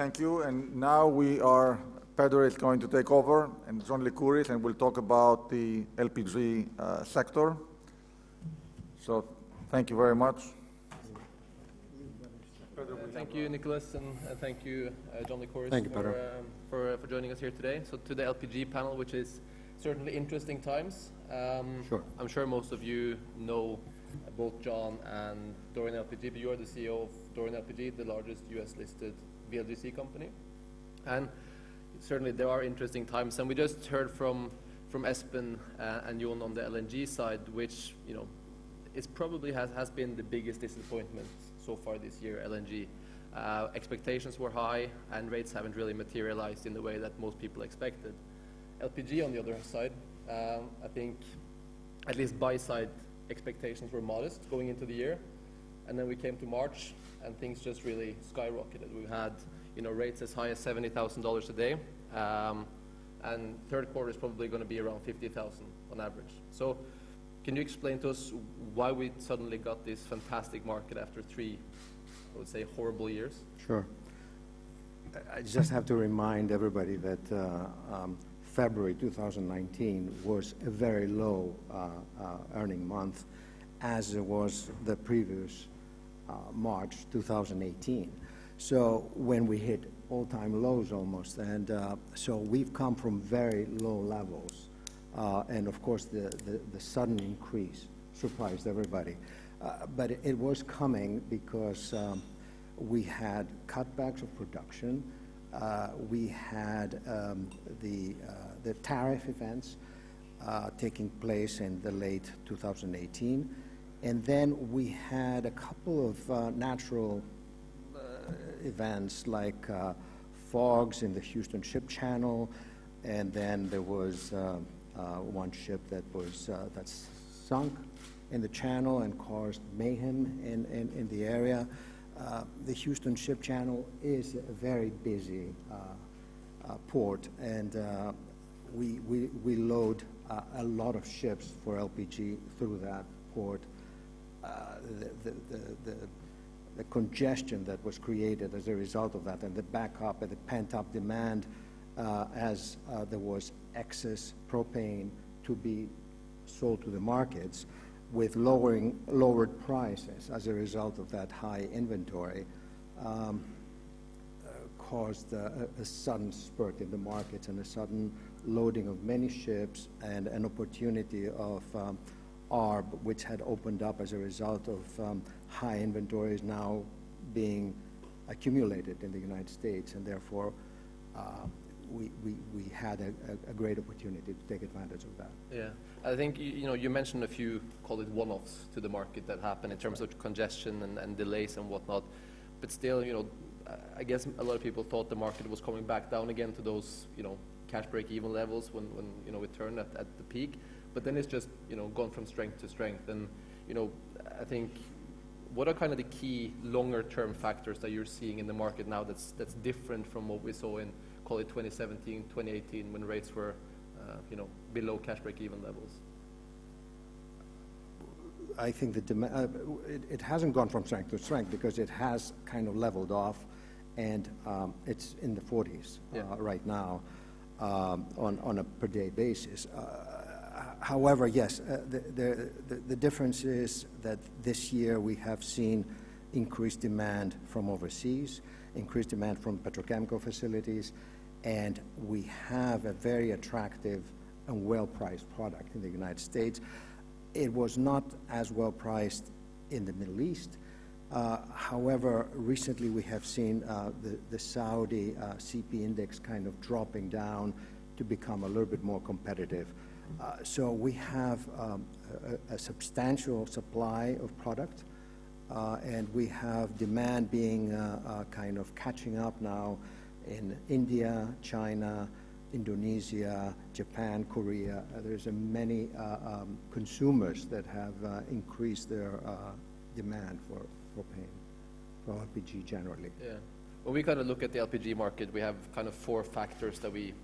Thank you. And now we are, Pedro is going to take over, and John Lycouris, and we'll talk about the LPG uh, sector. So thank you very much. Thank you, Nicholas, and uh, thank you, uh, John Lycouris, Thank you, for, um, for, uh, for joining us here today. So to the LPG panel, which is certainly interesting times. Um, Sure. I'm sure most of you know uh, both John and Dorian LPG, but you are the CEO of Dorian LPG, the largest US-listed VLGC company. And certainly there are interesting times, and we just heard from from Espen uh, and Jon on the LNG side, which you know is probably has, has been the biggest disappointment so far this year. LNG uh, expectations were high, and rates haven't really materialized in the way that most people expected. LPG, on the other side, um, I think at least buy side expectations were modest going into the year, and then we came to March, and things just really skyrocketed. We had you know rates as high as seventy thousand dollars a day, um, and third quarter is probably going to be around fifty thousand on average. So, can you explain to us why we suddenly got this fantastic market after three, I would say, horrible years? Sure. I- just have to remind everybody that uh, um, February 2019 was a very low uh, uh, earning month, as it was the previous March 2018. So when we hit all-time lows almost, and uh, so we've come from very low levels. Uh, And of course, the sudden increase surprised everybody. Uh, But it- was coming because um, we had cutbacks of production. Uh, We had um, the, uh, the tariff events uh, taking place in the late 2018. And then we had a couple of uh, natural uh, events like uh, fogs in the Houston Ship Channel, and then there was uh, uh, one ship that was uh, that's sunk in the channel and caused mayhem in, in, in the area. The Houston Ship Channel is a very busy port, and we, we, we load a lot of ships for LPG through that port. Uh, the, the, the, congestion that was created as a result of that, and the backup and the pent-up demand uh, as uh, there was excess propane to be sold to the markets with lowering, lowered prices as a result of that high inventory, um, caused a, a sudden spurt in the markets and a sudden loading of many ships and an opportunity of um, Which had opened up as a result of um, high inventories now being accumulated in the United States, and therefore uh, we, we, we had a, a, great opportunity to take advantage of that. Yeah, I think you, you know you mentioned a few call it one-offs to the market that happened in terms of congestion and, and delays and whatnot, but still you know I guess a lot of people thought the market was coming back down again to those you know cash break-even levels when, when you know it turned at, at the peak, but then it's just you know gone from strength to strength and you know I think what are kind of the key longer-term factors that you're seeing in the market now that's that's different from what we saw in call it 2017, 2018 when rates were uh, you know, below cash break-even levels? I think the demand, uh, it, it hasn't gone from strength to strength because it has kind of leveled off, and um, it's in the 40s Yeah. uh, right now um, on, on a per day basis. Uh, however, yes, uh, the, the, the, the difference is that this year we have seen increased demand from overseas, increased demand from petrochemical facilities, and we have a very attractive and well-priced product in the United States. It was not as well priced in the Middle East. Uh, however, recently we have seen uh, the, the Saudi uh, CP index kind of dropping down to become a little bit more competitive. Uh, so we have um, a, a substantial supply of product, uh, and we have demand being uh, kind of catching up now in India, China, Indonesia, Japan, Korea. There's many um, consumers that have increased their demand for propane, for LPG generally. Yeah. When we kind of look at the LPG market, we have kind of four factors that we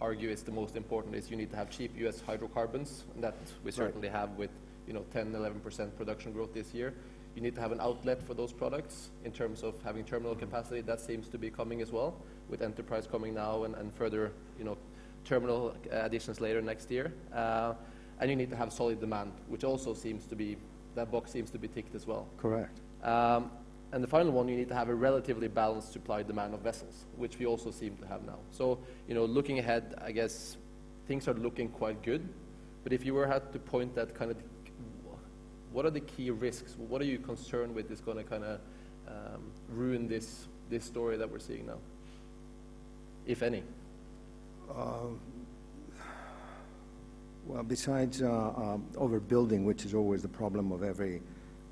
argue is the most important is you need to have cheap U.S. hydrocarbons, and that we certainly have with, you know, 10, 11% production growth this year. you need to have an outlet for those products in terms of having terminal capacity. That seems to be coming as well, with Enterprise coming now and, and further, you know, terminal additions later next year. Uh, and you need to have solid demand, which also seems to be, that box seems to be ticked as well. Correct. Um, and the final one, you need to have a relatively balanced supply demand of vessels, which we also seem to have now. So, you know, looking ahead, I guess things are looking quite good. But if you were had to point that kind of what are the key risks? What are you concerned with is going to kind of um, ruin this this story that we're seeing now, if any? Uh, well, besides uh, um, overbuilding, which is always the problem of every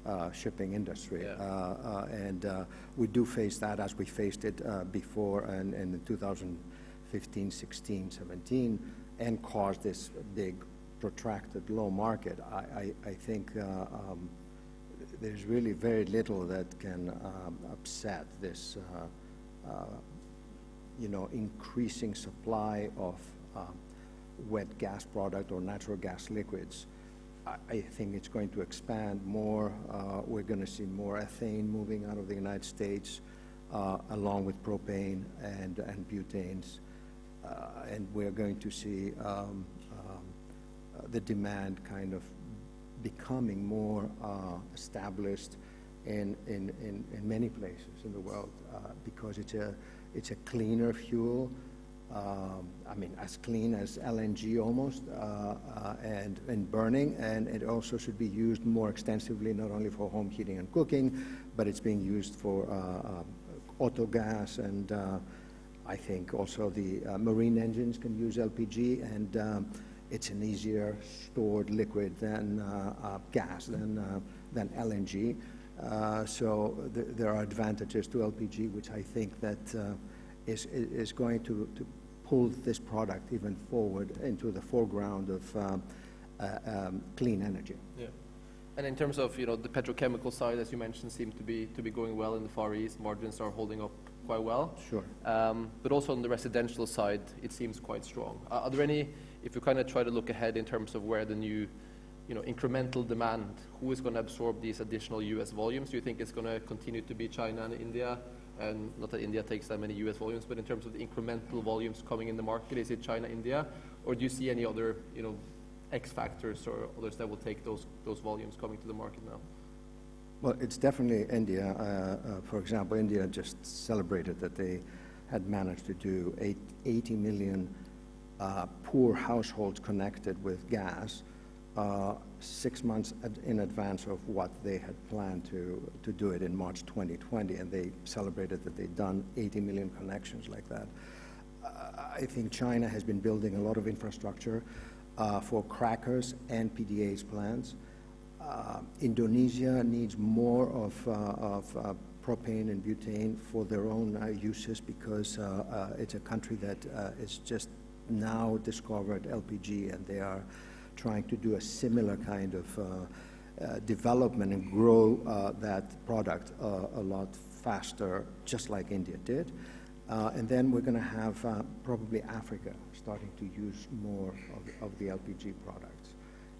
uh, shipping industry. Yeah. Uh, uh, and uh, we do face that as we faced it before and in 2015, 16, 17, and caused this big protracted low market. I, I, I think um, there's really very little that can um, upset this, you know, increasing supply of um, wet gas product or natural gas liquids. I think it's going to expand more. Uh, we're going to see more ethane moving out of the United States, uh, along with propane and, butanes. Uh, and we're going to see um, um, the demand kind of becoming more established in, many places in the world because it's a cleaner fuel. Um, I mean, as clean as LNG almost, uh, uh, and, and burning, and it also should be used more extensively, not only for home heating and cooking, but it's being used for uh, auto gas, and I think also the marine engines can use LPG, and um, it's an easier stored liquid than gas, than, than LNG. so th there are advantages to LPG, which I think that is, is going to, to pull this product even forward into the foreground of um, uh, um, clean energy. Yeah. And in terms of you know the petrochemical side, as you mentioned, seem to be to be going well in the Far East. Margins are holding up quite well. Sure. Um, but also on the residential side, it seems quite strong. Uh, are there any, if you kind of try to look ahead in terms of where the new, you know, incremental demand, who is going to absorb these additional U.S. volumes? Do you think it's going to continue to be China and India? And not that India takes that many U.S. volumes, but in terms of the incremental volumes coming in the market, is it China, India, or do you see any other, you know, X factors or others that will take those volumes coming to the market now? Well, it's definitely India. Uh, uh, for example, India just celebrated that they had managed to do 80 million uh, poor households connected with gas six months in advance of what they had planned to, to do it in March 2020, and they celebrated that they'd done 80 million connections like that. Uh, I think China has been building a lot of infrastructure uh, for crackers and PDH's plants. Uh, Indonesia needs more of, uh, of uh, propane and butane for their own uses because it's a country that is just now discovered LPG, and they are trying to do a similar kind of uh, uh, development and grow uh, that product a lot faster, just like India did. and then we're going to have probably Africa starting to use more of, of the LPG products.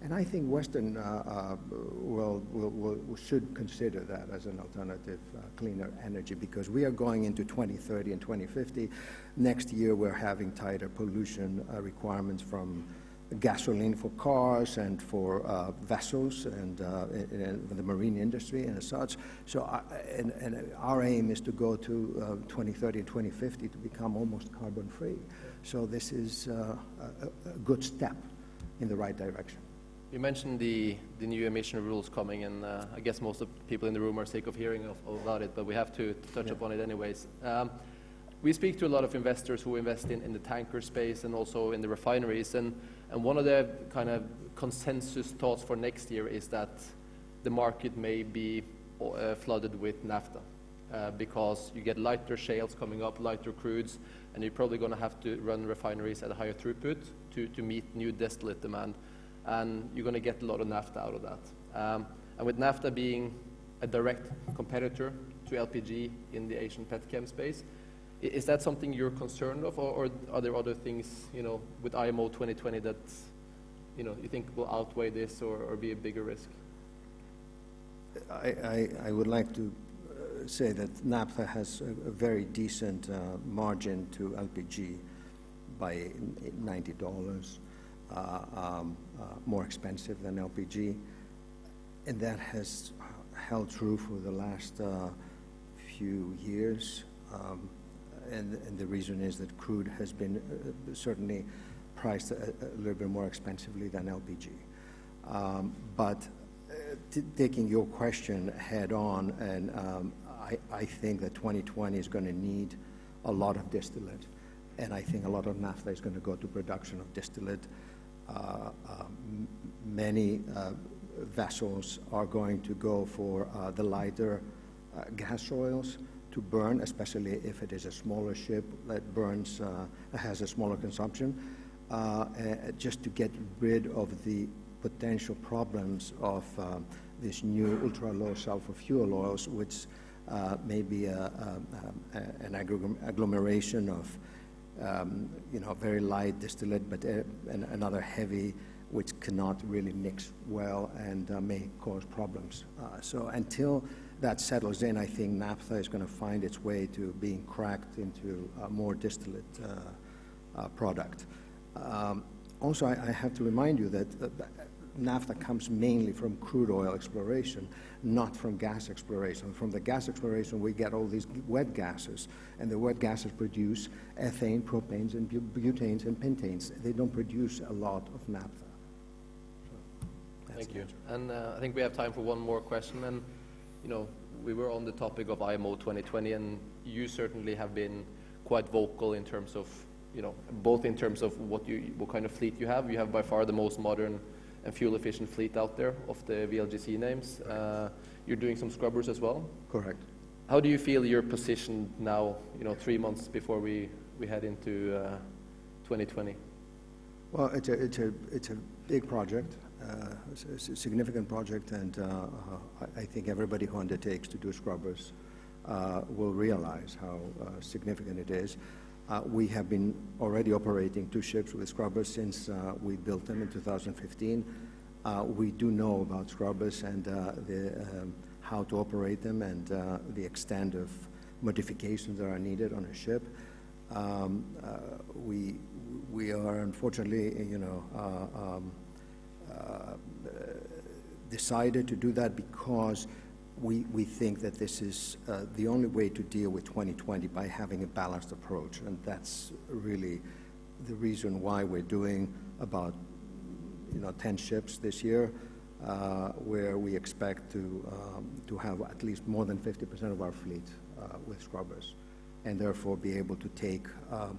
And I think Western uh, uh, will, will, will, should consider that as an alternative uh, cleaner energy because we are going into 2030 and 2050. Next year, we're having tighter pollution requirements from gasoline for cars and for uh, vessels and uh, the marine industry and such. So, uh, and, and, our aim is to go to uh, 2030 and 2050 to become almost carbon free. So this is uh, a, a, good step in the right direction. You mentioned the, the new emission rules coming, and uh, I guess most of the people in the room are sick of hearing of, about it, but we have to, touch yeah. upon it anyways. Um, we speak to a lot of investors who invest in, in the tanker space and also in the refineries, and and one of the kind of consensus thoughts for next year is that the market may be uh, flooded with naphtha uh, because you get lighter shales coming up, lighter crudes, and you're probably going to have to run refineries at a higher throughput to, to meet new distillate demand. And you're going to get a lot of naphtha out of that. Um, and with naphtha being a direct competitor to LPG in the Asian petchem space, is that something you're concerned of, or, or, are there other things, you know, with IMO 2020 that, you know, you think will outweigh this or, or be a bigger risk? I, I, I would like to uh, say that naphtha has a, a very decent uh, margin to LPG by ninety dollars, uh, um, uh, more expensive than LPG, and that has held true for the last uh, few years. Um, and, and the reason is that crude has been uh, certainly priced a, a little bit more expensively than LPG. Um, but uh, t- taking your question head on, and um, I, I think that 2020 is going to need a lot of distillate, and I think a lot of naphtha is going to go to production of distillate. Uh, um, many uh, vessels are going to go for uh, the lighter uh, gas oils to burn, especially if it is a smaller ship that burns, uh, has a smaller consumption, uh, uh, just to get rid of the potential problems of uh, this new ultra-low sulfur fuel oils, which uh, may be a, a, a, an agglom- agglomeration of, um, you know, very light distillate, but uh, an, another heavy, which cannot really mix well and uh, may cause problems. Uh, so until that settles in, I think naphtha is going to find its way to being cracked into a more distillate uh, uh, product. Um, also, I, I have to remind you that uh, naphtha comes mainly from crude oil exploration, not from gas exploration. From the gas exploration, we get all these wet gases, and the wet gases produce ethane, propanes, and butanes and pentanes. They don't produce a lot of naphtha. So, Thank you. answer. And uh, I think we have time for one more question. And, you know, we were on the topic of IMO 2020, and you certainly have been quite vocal in terms of, you know, both in terms of what you, what kind of fleet you have. You have by far the most modern and fuel-efficient fleet out there of the VLGC names. Uh, You're doing some scrubbers as well. Correct. How do you feel you're positioned now, you know, three months before we, we head into uh, 2020? Well, it's a, it's a, it's a big project, a s- significant project, and uh, uh, I think everybody who undertakes to do scrubbers uh, will realize how uh, significant it is. Uh, We have been already operating two ships with scrubbers since uh, we built them in 2015. Uh, We do know about scrubbers and uh, um, how to operate them and uh, the extent of modifications that are needed on a ship. Um, uh, We, we are unfortunately, you know, uh, um, uh, decided to do that because we, we think that this is uh, the only way to deal with 2020 by having a balanced approach. And that's really the reason why we're doing about, you know, 10 ships this year, uh, where we expect to, um, to have at least more than 50% of our fleet uh, with scrubbers, and therefore be able to take um,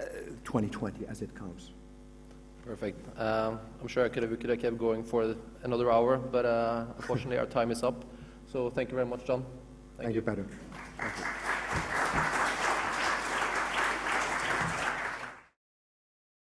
uh, 2020 as it comes. Perfect. Um, I'm sure I could have, we could have kept going for another hour, but uh, unfortunately our time is up. So thank you very much, John. Thank you, Peter. Thank you.